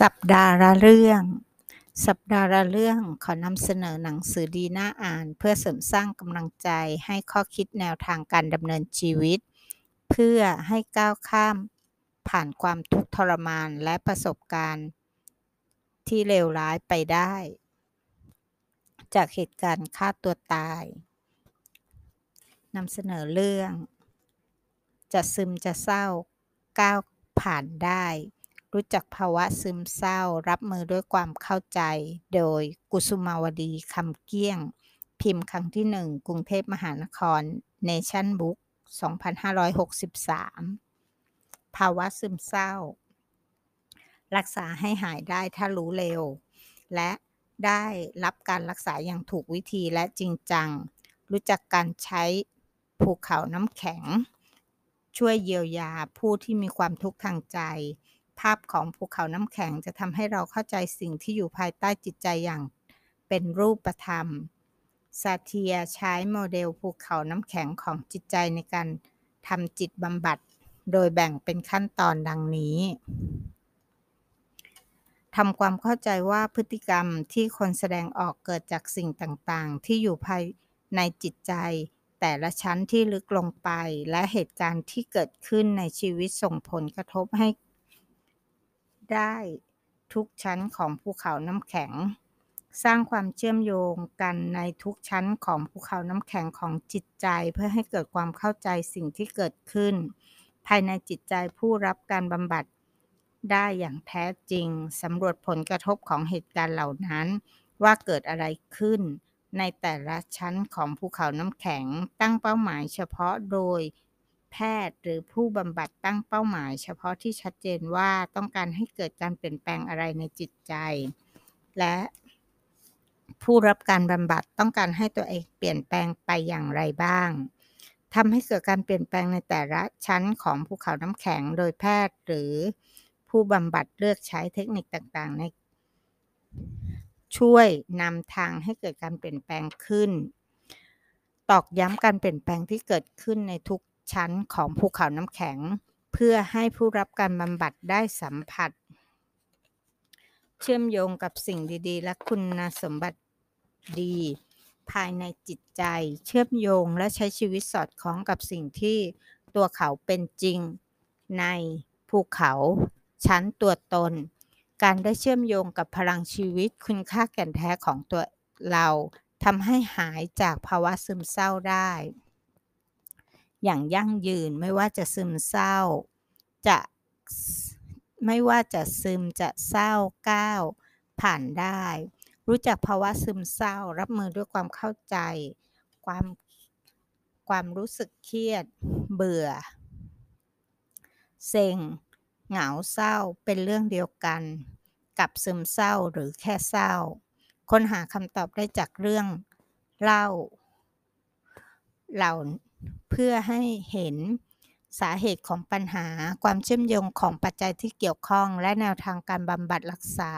สัปดาห์ละเรื่อง สัปดาห์ละเรื่องขอนำเสนอหนังสือดีน่าอ่าน เพื่อเสริมสร้างกำลังใจให้ข้อคิดแนวทางการดำเนินชีวิต เพื่อให้ก้าวข้ามผ่านความทุกข์ทรมานและประสบการณ์ ที่เลวร้ายไปได้ จากเหตุการณ์ฆ่าตัวตายนำเสนอเรื่อง จะซึมจะเศร้าก้าวผ่านได้ รู้จักภาวะซึมเศร้า รับมือด้วยความเข้าใจ โดยกุสุมาวดีคำเกี้ยง พิมพ์ครั้งที่หนึ่งกรุงเทพมหานคร Nation Book 2563 ภาวะซึมเศร้า รักษาให้หายได้ถ้ารู้เร็ว และได้รับการรักษาอย่างถูกวิธีและจริงจัง รู้จักการใช้ภูเขาน้ำแข็ง ช่วยเยียวยาผู้ที่มีความทุกข์ทางใจ ภาพของภูเขาน้ำแข็งจะทำให้เราเข้าใจสิ่งที่อยู่ภายใต้จิตใจอย่างเป็นรูปธรรมซาเทียใช้โมเดลภูเขาน้ำแข็งของจิตใจในการทำจิตบำบัด โดยแบ่งเป็นขั้นตอนดังนี้ทำความเข้าใจว่าพฤติกรรมที่คนแสดงออกเกิดจากสิ่งต่างๆ ที่อยู่ภายในจิตใจ แต่ละชั้นที่ลึกลงไปและเหตุการณ์ที่เกิดขึ้นในชีวิตส่งผลกระทบให้ ได้ทุกชั้นของภูเขาน้ำแข็ง สร้างความเชื่อมโยงกันในทุกชั้นของภูเขาน้ำแข็งของจิตใจเพื่อให้เกิดความเข้าใจสิ่งที่เกิดขึ้น ภายในจิตใจผู้รับการบำบัดได้อย่างแท้จริงสำรวจผลกระทบของเหตุการณ์เหล่านั้น ว่าเกิดอะไรขึ้นในแต่ละชั้นของภูเขาน้ำแข็งตั้งเป้าหมายเฉพาะโดย แพทย์หรือผู้บำบัดตั้งเป้าหมาย เฉพาะที่ชัดเจนว่าต้องการให้เกิดการเปลี่ยนแปลงอะไรในจิตใจ และผู้รับการบำบัดต้องการให้ตัวเองเปลี่ยนแปลงไปอย่างไรบ้างทำให้เกิดการเปลี่ยนแปลงในแต่ละชั้นของภูเขาน้ำแข็งโดยแพทย์หรือผู้บำบัดเลือกใช้เทคนิคต่างๆ ใน ช่วยนำทางให้เกิดการเปลี่ยนแปลงขึ้น ตอกย้ำการเปลี่ยนแปลงที่เกิดขึ้นในทุก ชั้นของภูเขาน้ำแข็ง เพื่อให้ผู้รับการบำบัดได้สัมผัส เชื่อมโยงกับสิ่งดี ๆ และคุณสมบัติดี ภายในจิตใจ เชื่อมโยงและใช้ชีวิตสอดคล้องกับสิ่งที่ตัวเขาเป็นจริง ในภูเขาชั้นตัวตน การได้เชื่อมโยงกับพลังชีวิตคุณค่าแก่นแท้ของตัวเราทำให้หายจากภาวะซึมเศร้าได้ อย่างยั่งยืนไม่ว่าจะซึมเศร้า จะไม่ว่าจะซึมจะเศร้าก้าวผ่านได้ รู้จักภาวะซึมเศร้า รับมือด้วยความเข้าใจ ความความรู้สึกเครียด เบื่อ เซ็ง เหงาเศร้าเป็นเรื่องเดียวกัน กับซึมเศร้าหรือแค่เศร้า ค้นหาคำตอบได้จากเรื่องเล่าเหล่า เพื่อให้เห็นสาเหตุของปัญหาความเชื่อมโยงของปัจจัยที่เกี่ยวข้อง และแนวทางการบำบัดรักษา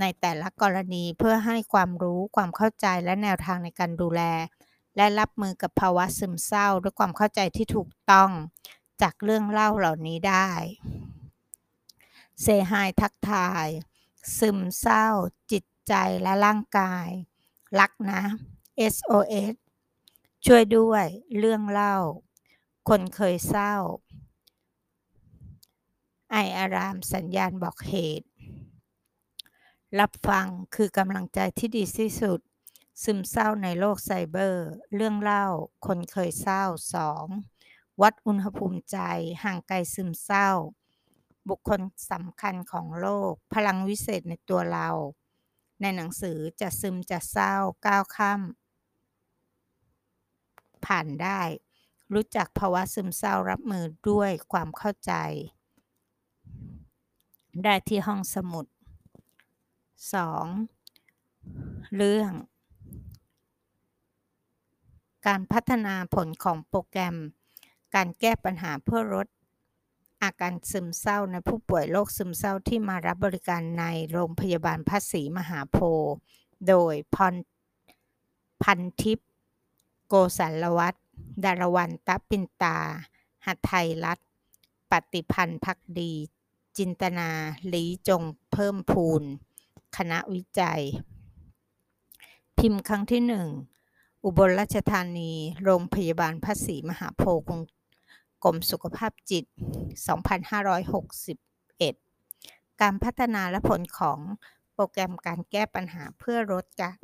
ในแต่ละกรณีเพื่อให้ความรู้ความเข้าใจและแนวทางในการดูแล และรับมือกับภาวะซึมเศร้า ด้วยความเข้าใจที่ถูกต้องจากเรื่องเล่าเหล่านี้ได้เซฮายทักทาย ซึมเศร้า จิตใจและร่างกาย รักนะ SOS ช่วยด้วยเรื่องเล่า คนเคยเศร้า ไออารามสัญญาณบอกเหตุ รับฟังคือกำลังใจที่ดีที่สุด ซึมเศร้าในโลกไซเบอร์ เรื่องเล่า คนเคยเศร้า 2. วัดอุณหภูมิใจ ห่างไกลซึมเศร้า บุคคลสำคัญของโลก พลังวิเศษในตัวเรา ในหนังสือจะซึมจะเศร้าก้าวข้าม ผ่านได้ รู้จักภาวะซึมเศร้ารับมือด้วยความเข้าใจ ได้ที่ห้องสมุด 2. เรื่อง การพัฒนาผลของโปรแกรม การแก้ปัญหาเพื่อลดอาการซึมเศร้าในผู้ป่วยโรคซึมเศร้าที่มารับบริการในโรงพยาบาลพระศรีมหาโพธิ์โดยพรพันทิพย์ โกสัลวัตรดารวันตปินตา หัไทยรัตปฏิพันธ์พักดี จินตนาลีจงเพิ่มพูน คณะวิจัย พิมพ์ครั้งที่หนึ่ง อุบลราชธานี โรงพยาบาลพระศรีมหาโพธิ์กรมสุขภาพจิต 2561 การพัฒนาและผลของโปรแกรมการแก้ปัญหาเพื่อลดการ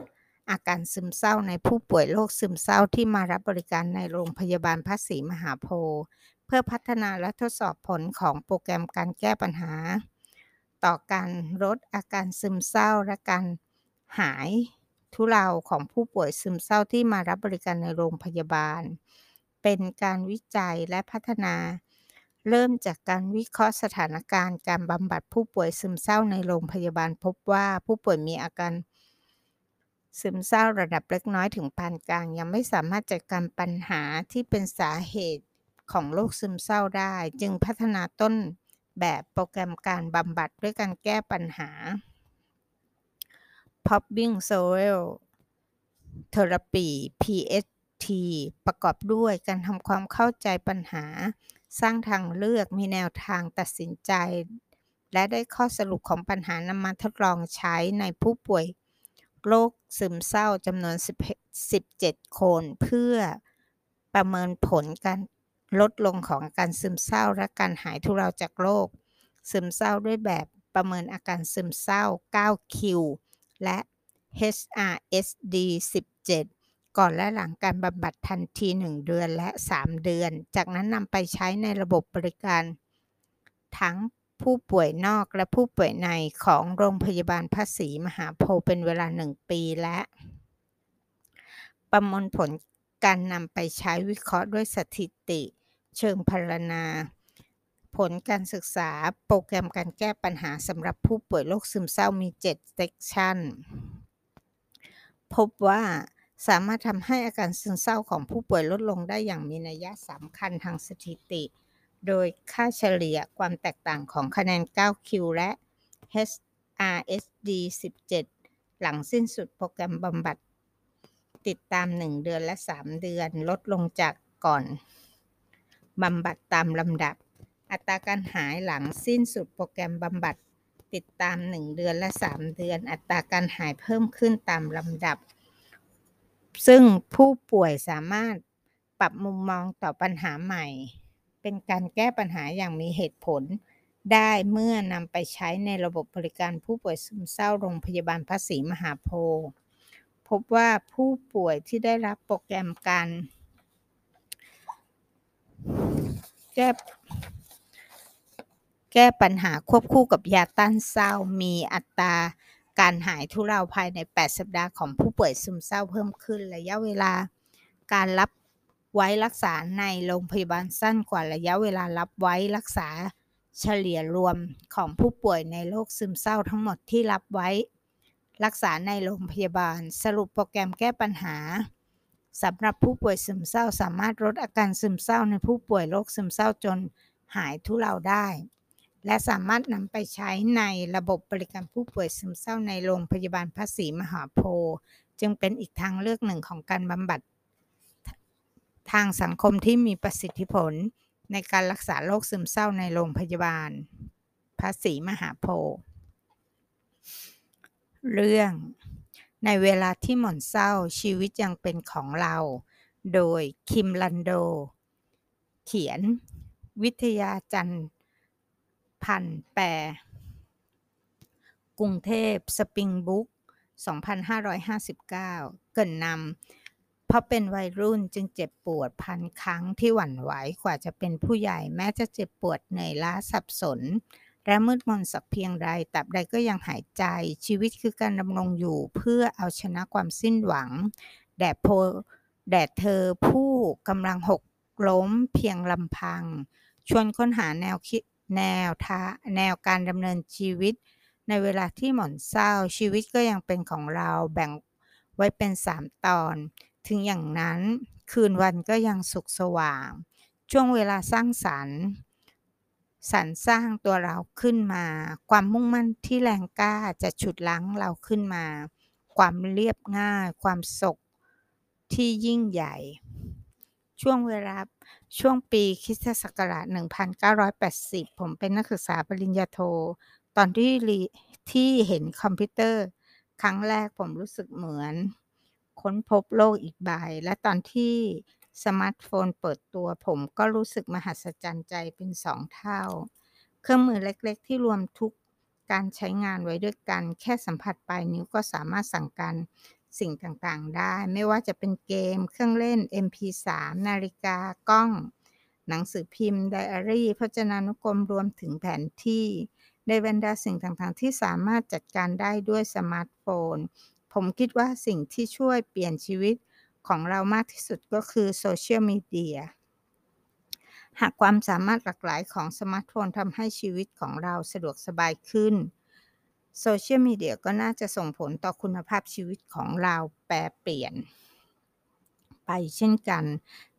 อาการซึมเศร้าในผู้ป่วยโรคซึมเศร้าที่มารับบริการในโรงพยาบาลพระศรีมหาโพธิ์เพื่อพัฒนาและทดสอบผลของโปรแกรมการแก้ปัญหา ต่อการลดอาการซึมเศร้าและการหายทุเลาของผู้ป่วยซึมเศร้าที่มารับบริการในโรงพยาบาล เป็นการวิจัยและพัฒนา เริ่มจากการวิเคราะห์สถานการณ์ การบำบัดผู้ป่วยซึมเศร้าในโรงพยาบาลพบว่าผู้ป่วยมีอาการ ซึมเศร้าระดับเล็กน้อยถึงปานกลาง ยังไม่สามารถจัดการปัญหาที่เป็นสาเหตุของโรคซึมเศร้าได้ จึงพัฒนาต้นแบบโปรแกรมการบำบัดด้วยการแก้ปัญหา Popping Soil Therapy PST ประกอบด้วยการทำความเข้าใจปัญหา สร้างทางเลือกมีแนวทางตัดสินใจ และได้ข้อสรุปของปัญหานำมาทดลองใช้ในผู้ป่วยโรค ซึมเศร้าจำนวน 17 คน เพื่อประเมินผลการลดลงของการซึมเศร้าและการหายทุเราจากโรคซึมเศร้าด้วยแบบประเมินอาการซึมเศร้า 9Q และ HRSD 17 ก่อนและหลังการบำบัดทันที 1 เดือนและ 3 เดือน จากนั้นนำไปใช้ในระบบบริการทั้ง ผู้ป่วยนอกและผู้ป่วยในของโรงพยาบาลพระศรีมหาโพธิ์เป็นเวลา1ปีและ ประมวลผลการนำไปใช้วิเคราะห์ด้วยสถิติ เชิงพรรณนา ผลการศึกษาโปรแกรมการแก้ปัญหาสำหรับผู้ป่วยโรคซึมเศร้ามี7 session พบว่าสามารถทำให้อาการซึมเศร้าของผู้ป่วยลดลงได้อย่างมีนัยสำคัญทางสถิติ โดยค่าเฉลี่ยความแตกต่างของคะแนน 9Q และ HRSD 17 หลังสิ้นสุดโปรแกรมบำบัด ติดตาม 1 เดือนและ 3 เดือนลดลงจากก่อนบำบัดตามลำดับ อัตราการหายหลังสิ้นสุดโปรแกรมบำบัด ติดตาม 1 เดือนและ 3 เดือน อัตราการหายเพิ่มขึ้นตามลำดับ ซึ่งผู้ป่วยสามารถปรับมุมมองต่อปัญหาใหม่ เป็นการแก้ปัญหาอย่างมีเหตุผล ได้เมื่อนำไปใช้ในระบบบริการผู้ป่วยซึมเศร้าโรงพยาบาลพระศรีมหาโพธิ์พบว่าผู้ป่วยที่ได้รับโปรแกรมการแก้แก้ปัญหาควบคู่กับยาต้านเศร้า มีอัตราการหายทุเลาภายใน 8 สัปดาห์ของผู้ป่วยซึมเศร้าเพิ่มขึ้น ระยะเวลาการรับ ไว้รักษาในโรงพยาบาลสั้นกว่าระยะเวลารับไว้รักษาเฉลี่ยรวมของผู้ป่วยในโรคซึมเศร้าทั้งหมดที่รับไว้ รักษาในโรงพยาบาล สรุปโปรแกรมแก้ปัญหาสำหรับผู้ป่วยซึมเศร้าสามารถลดอาการซึมเศร้าในผู้ป่วยโรคซึมเศร้าจนหายทุเลาได้ และสามารถนำไปใช้ในระบบบริการผู้ป่วยซึมเศร้าในโรงพยาบาลพระศรีมหาโพธิ์จึงเป็นอีกทางเลือกหนึ่งของการบำบัด ทางสังคมที่มีประสิทธิผลในการรักษาโรคซึมเศร้าในโรงพยาบาลพระศรีมหาโพธิ์เรื่อง ในเวลาที่หม่นเศร้าชีวิตยังเป็นของเรา โดยคิมลันโด เขียน วิทยาจันพันแปลกรุงเทพสปริงบุ๊ก 2559 เกินนำ เพราะเป็นวัยรุ่นจึงเจ็บปวดพันครั้งที่หวั่นไหวกว่าจะเป็นผู้ใหญ่แม้จะเจ็บปวดเหนื่อยล้าสับสน และมืดมนสักเพียงใดตับใดก็ยังหายใจ ชีวิตคือการดำรงอยู่เพื่อเอาชนะความสิ้นหวัง แดดโพแดดเธอผู้กำลังหกล้มเพียงลำพัง ชวนค้นหาแนวคิดแนวท้าแนวการดำเนินชีวิต ในเวลาที่หม่นเศร้าชีวิตก็ยังเป็นของเราแบ่งไว้เป็นสามตอน ถึงอย่างนั้นคืนวันก็ยังสุขสว่าง ช่วงเวลาสร้างสรรค์สรรสร้างตัวเราขึ้นมา ความมุ่งมั่นที่แรงกล้าจะฉุดรั้งเราขึ้นมา ความเรียบง่าย ความสุขที่ยิ่งใหญ่ ช่วงเวลาช่วงปีคริสตศักราช 1980 ผมเป็นนักศึกษาปริญญาโท ตอนที่ที่เห็นคอมพิวเตอร์ ครั้งแรกผมรู้สึกเหมือน ค้นพบโลกอีกใบ และตอนที่สมาร์ตโฟนเปิดตัวผมก็รู้สึกมหัศจรรย์ใจเป็น2เท่า เครื่องมือเล็กๆ ที่รวมทุกการใช้งานไว้ด้วยกัน แค่สัมผัสปลายนิ้วก็สามารถสั่งการสิ่งต่างๆ ได้ ไม่ว่าจะเป็นเกม เครื่องเล่น MP3 นาฬิกากล้อง หนังสือพิมพ์ ไดอารี่ พจนานุกรมรวมถึงแผนที่ในบรรดาสิ่งต่างๆ ที่สามารถจัดการได้ด้วยสมาร์ตโฟน ผมคิดว่าสิ่งที่ช่วยเปลี่ยนชีวิตของเรามากที่สุดก็คือ Social Media หากความสามารถหลากหลายของสมาร์ตโฟนทำให้ชีวิตของเราสะดวกสบายขึ้น Social Media ก็น่าจะส่งผลต่อคุณภาพชีวิตของเราแปรเปลี่ยน ไปเช่นกัน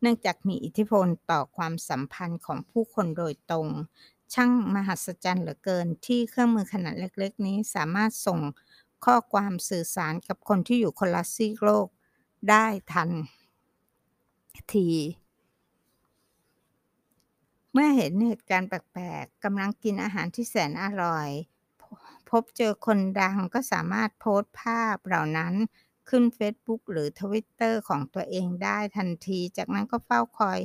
เนื่องจากมีอิทธิพลต่อความสัมพันธ์ของผู้คนโดยตรง ช่างมหัศจรรย์เหลือเกินที่เครื่องมือขนาดเล็ก ๆ นี้สามารถส่ง ข้อความสื่อสารกับคนที่อยู่คนละซีกโลกได้ทันที เมื่อเห็นเหตุการณ์แปลกๆกำลังกินอาหารที่แสนอร่อย พบเจอคนดังก็สามารถโพสต์ภาพเหล่านั้นขึ้นเฟซบุ๊กหรือ Twitter ของตัวเองได้ทันที จากนั้นก็เฝ้าคอย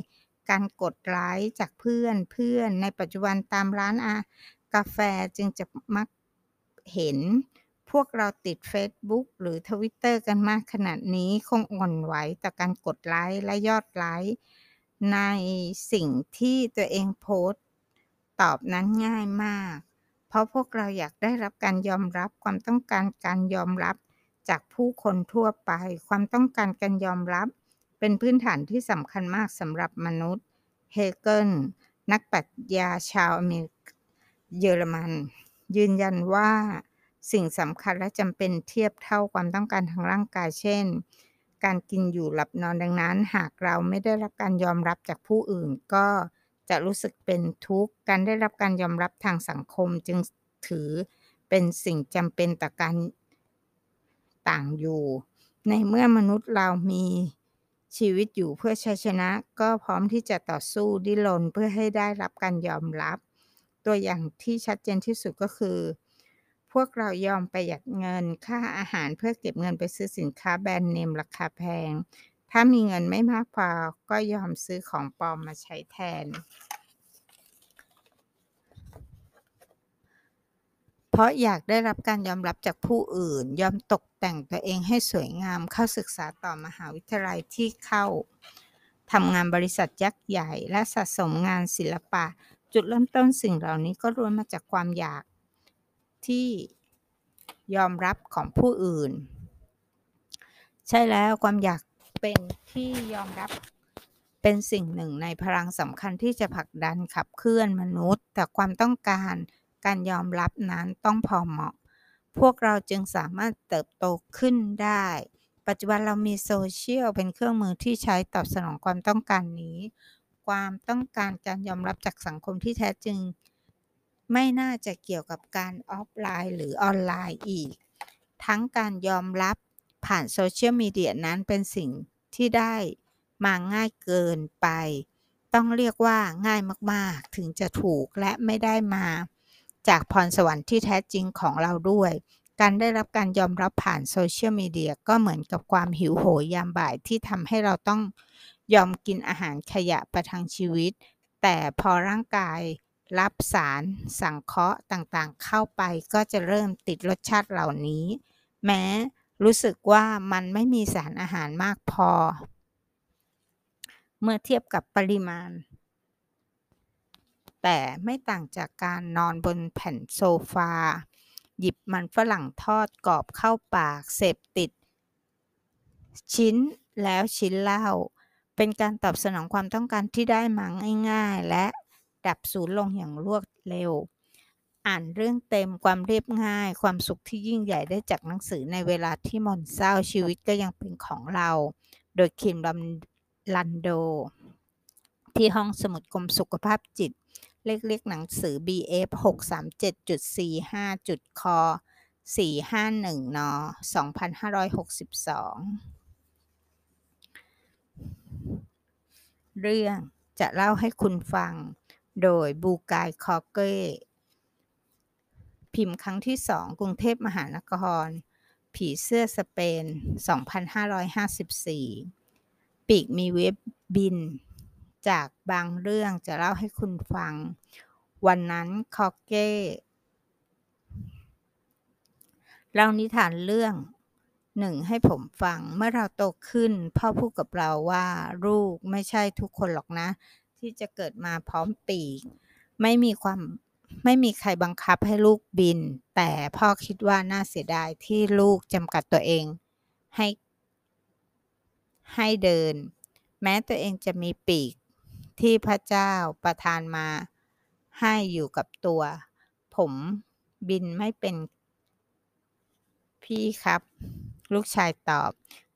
การกดไลก์จากเพื่อนเพื่อนในปัจจุบันตามร้านอากาแฟจึงจะมักเห็น พวกเราติดเฟซบุ๊กหรือ Twitter กันมากขนาดนี้คงอ่อนไหวต่อการกดไลก์และยอดไลก์ในสิ่งที่ตัวเองโพสต์ตอบนั้นง่ายมาก เพราะพวกเราอยากได้รับการยอมรับความต้องการการยอมรับจากผู้คนทั่วไป ความต้องการการยอมรับ เป็นพื้นฐานที่สำคัญมากสำหรับมนุษย์เฮเกิลนักปรัชญาชาวอเมริกเยอรมัน ยืนยันว่า สิ่งสำคัญและจำเป็นเทียบเท่าความต้องการทางร่างกายเช่น การกินอยู่หลับนอนดังนั้น หากเราไม่ได้รับการยอมรับจากผู้อื่น ก็จะรู้สึกเป็นทุกข์การได้รับการยอมรับทางสังคมจึงถือเป็นสิ่งจำเป็นต่อการต่างอยู่ ในเมื่อมนุษย์เรามีชีวิตอยู่เพื่อชัยชนะ ก็พร้อมที่จะต่อสู้ดิ้นรนเพื่อให้ได้รับการยอมรับ ตัวอย่างที่ชัดเจนที่สุดก็คือ พวกเรายอมประหยัดเงินค่าอาหารเพื่อเก็บเงินไปซื้อสินค้าแบรนด์เนมราคาแพง ถ้ามีเงินไม่มากพอก็ยอมซื้อของปลอมมาใช้แทน เพราะอยากได้รับการยอมรับจากผู้อื่น ยอมตกแต่งตัวเองให้สวยงามเข้าศึกษาต่อมหาวิทยาลัยที่เข้าทำงานบริษัทยักษ์ใหญ่ และสะสมงานศิลปะ จุดเริ่มต้นสิ่งเหล่านี้ก็ล้วนมาจากความอยาก ที่ยอมรับของผู้อื่น ใช่แล้วความอยากเป็นที่ยอมรับเป็นสิ่งหนึ่งในพลังสำคัญที่จะผลักดันขับเคลื่อนมนุษย์ แต่ความต้องการการยอมรับนั้นต้องพอเหมาะ พวกเราจึงสามารถเติบโตขึ้นได้ ปัจจุบันเรามีโซเชียลเป็นเครื่องมือที่ใช้ตอบสนองความต้องการนี้ ความต้องการการยอมรับจากสังคมที่แท้จริง ไม่น่าจะเกี่ยวกับการออฟไลน์หรือออนไลน์อีก ทั้งการยอมรับผ่านโซเชียลมีเดียนั้นเป็นสิ่งที่ได้มาง่ายเกินไป ต้องเรียกว่าง่ายมากๆ ถึงจะถูกและไม่ได้มาจากพรสวรรค์ที่แท้จริงของเราด้วย การได้รับการยอมรับผ่านโซเชียลมีเดียก็เหมือนกับความหิวโหยยามบ่ายที่ทำให้เราต้องยอมกินอาหารขยะประทังชีวิต แต่พอร่างกาย รับสารสังเคราะห์ต่างๆ เข้าไปก็จะเริ่มติดรสชาติเหล่านี้ แม้รู้สึกว่ามันไม่มีสารอาหารมากพอ เมื่อเทียบกับปริมาณ แต่ไม่ต่างจากการนอนบนแผ่นโซฟา หยิบมันฝรั่งทอดกรอบเข้าปากเสพติด ชิ้นแล้วชิ้นเล่าเป็นการตอบสนองความต้องการที่ได้มาง่ายๆ และ ดับสูญลงอย่างรวดเร็ว อ่านเรื่องเต็มความเรียบง่าย ความสุขที่ยิ่งใหญ่ได้จากหนังสือในเวลาที่หม่นเศร้าชีวิตก็ยังเป็นของเรา โดยคิมลัมลันโด ที่ห้องสมุดกรมสุขภาพจิต เลขเรียกหนังสือ BF 637.45. คอ451น2562 เรื่องจะเล่าให้คุณฟัง โดยบูกายคอเก้พิมพ์ครั้งที่สองกรุงเทพมหานคร ผีเสื้อสเปน 2554 ปีกมีเว็บบิน จากบางเรื่องจะเล่าให้คุณฟัง วันนั้นคอเก้เล่านิทานเรื่องหนึ่งให้ผมฟังเมื่อเราโตขึ้น พ่อพูดกับเราว่าลูกไม่ใช่ทุกคนหรอกนะ ที่จะเกิดมาพร้อมปีก ไม่มีความไม่มีใครบังคับให้ลูกบิน แต่พ่อคิดว่าน่าเสียดายที่ลูกจำกัดตัวเอง ให้ ให้เดิน แม้ตัวเองจะมีปีกที่พระเจ้าประทานมาให้อยู่กับตัว ผมบินไม่เป็น พี่ครับ ลูกชายตอบ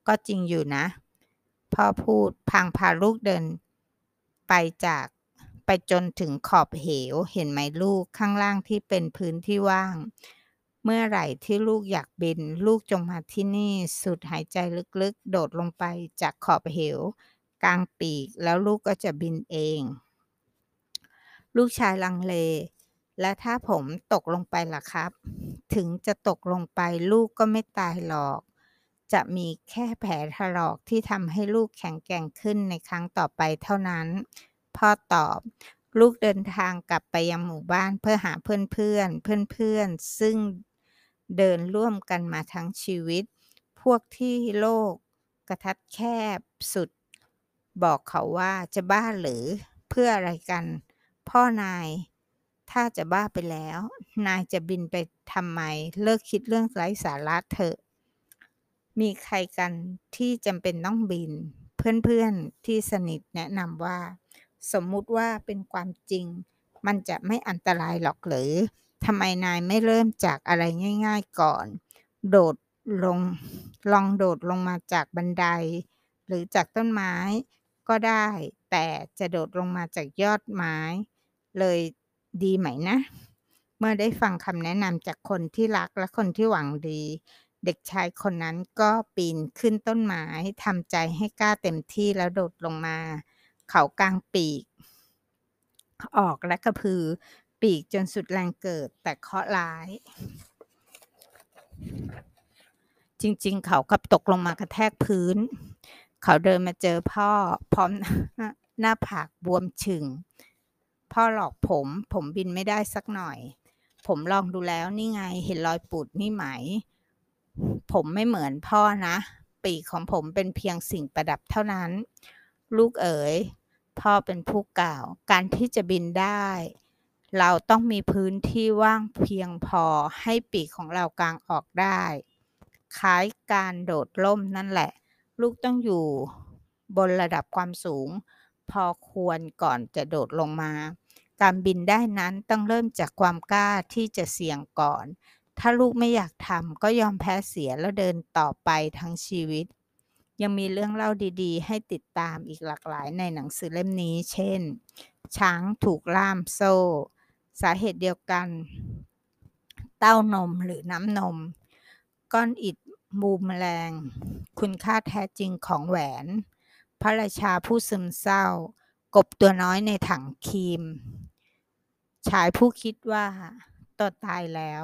ก็จริงอยู่นะ พ่อพูดพางพาลูกเดิน ไปจากไปจนถึงขอบเหว เห็นไหมลูกข้างล่างที่เป็นพื้นที่ว่าง เมื่อไหร่ที่ลูกอยากบิน ลูกจงมาที่นี่สูดหายใจลึกๆ โดดลงไปจากขอบเหว กลางปีกแล้วลูกก็จะบินเอง ลูกชายลังเล และถ้าผมตกลงไปล่ะครับ ถึงจะตกลงไปลูกก็ไม่ตายหรอก จะมีแค่แผลถลอกที่ทำให้ลูกแข็งแกร่งขึ้นในครั้งต่อไปเท่านั้น พ่อตอบ ลูกเดินทางกลับไปยังหมู่บ้านเพื่อหาเพื่อนเพื่อนเพื่อนเพื่อนซึ่งเดินร่วมกันมาทั้งชีวิต พวกที่โลกกระทัดแคบสุด บอกเขาว่าจะบ้าหรือเพื่ออะไรกัน พ่อนาย ถ้าจะบ้าไปแล้ว นายจะบินไปทำไม เลิกคิดเรื่องไร้สาระเถอะ มีใครกันที่จำเป็นต้องบิน เพื่อนๆที่สนิทแนะนำว่า สมมุติว่าเป็นความจริง มันจะไม่อันตรายหรอกหรือทำไมนายไม่เริ่มจากอะไรง่าย ๆก่อน โดดลงลองโดดลงมาจากบันได หรือจากต้นไม้ก็ได้ แต่จะโดดลงมาจากยอดไม้ เลยดีไหมนะ เมื่อได้ฟังคำแนะนำจากคนที่รักและคนที่หวังดี เด็กชายคนนั้นก็ปีนขึ้นต้นไม้ทำใจให้กล้าเต็มที่แล้วโดดลงมา เขากลางปีก ออกและกระพือ ปีกจนสุดแรงเกิดแต่เคาะร้าย จริง ๆ เขากับตกลงมากระแทกพื้น เขาเดินมาเจอพ่อพร้อมหน้าผากบวมฉึงพ่อหลอกผม ผมบินไม่ได้สักหน่อย ผมลองดูแล้วนี่ไงเห็นรอยปูดนี่ไหม ผมไม่เหมือนพ่อนะ ปีกของผมเป็นเพียงสิ่งประดับเท่านั้น ลูกเอ๋ย พ่อเป็นผู้กล่าว การที่จะบินได้ เราต้องมีพื้นที่ว่างเพียงพอให้ปีกของเรากางออกได้ คล้ายการโดดร่มนั่นแหละ ลูกต้องอยู่บนระดับความสูง พอควรก่อนจะโดดลงมา การบินได้นั้นต้องเริ่มจากความกล้าที่จะเสี่ยงก่อน ถ้าลูกไม่อยากทำก็ยอมแพ้เสียแล้วเดินต่อไปทั้งชีวิต ยังมีเรื่องเล่าดีๆ ให้ติดตามอีกหลากหลายในหนังสือเล่มนี้ เช่น ช้างถูกล่ามโซ่ สาเหตุเดียวกัน เต้านมหรือน้ำนม ก้อนอิฐบูมแมลง คุณค่าแท้จริงของแหวน พระราชาผู้ซึมเศร้า กบตัวน้อยในถังครีม ชายผู้คิดว่าตัวตายแล้ว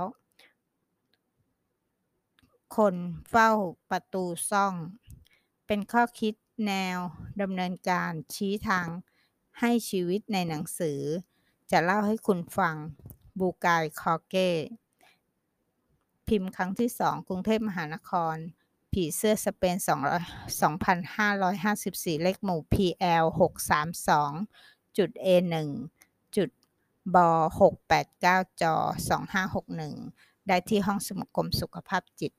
คนเฝ้าประตูซ่อง เป็นข้อคิดแนวดำเนินการชี้ทางให้ชีวิตในหนังสือ จะเล่าให้คุณฟังบูกายคอเก้พิมพ์ครั้งที่สองกรุงเทพมหานคร ผีเสื้อสเปน2 2 5 5 4 เลขหมู่ PL 632จุด A1 จุดบ689จอ2561 ได้ที่ห้องสมุดกรมสุขภาพจิต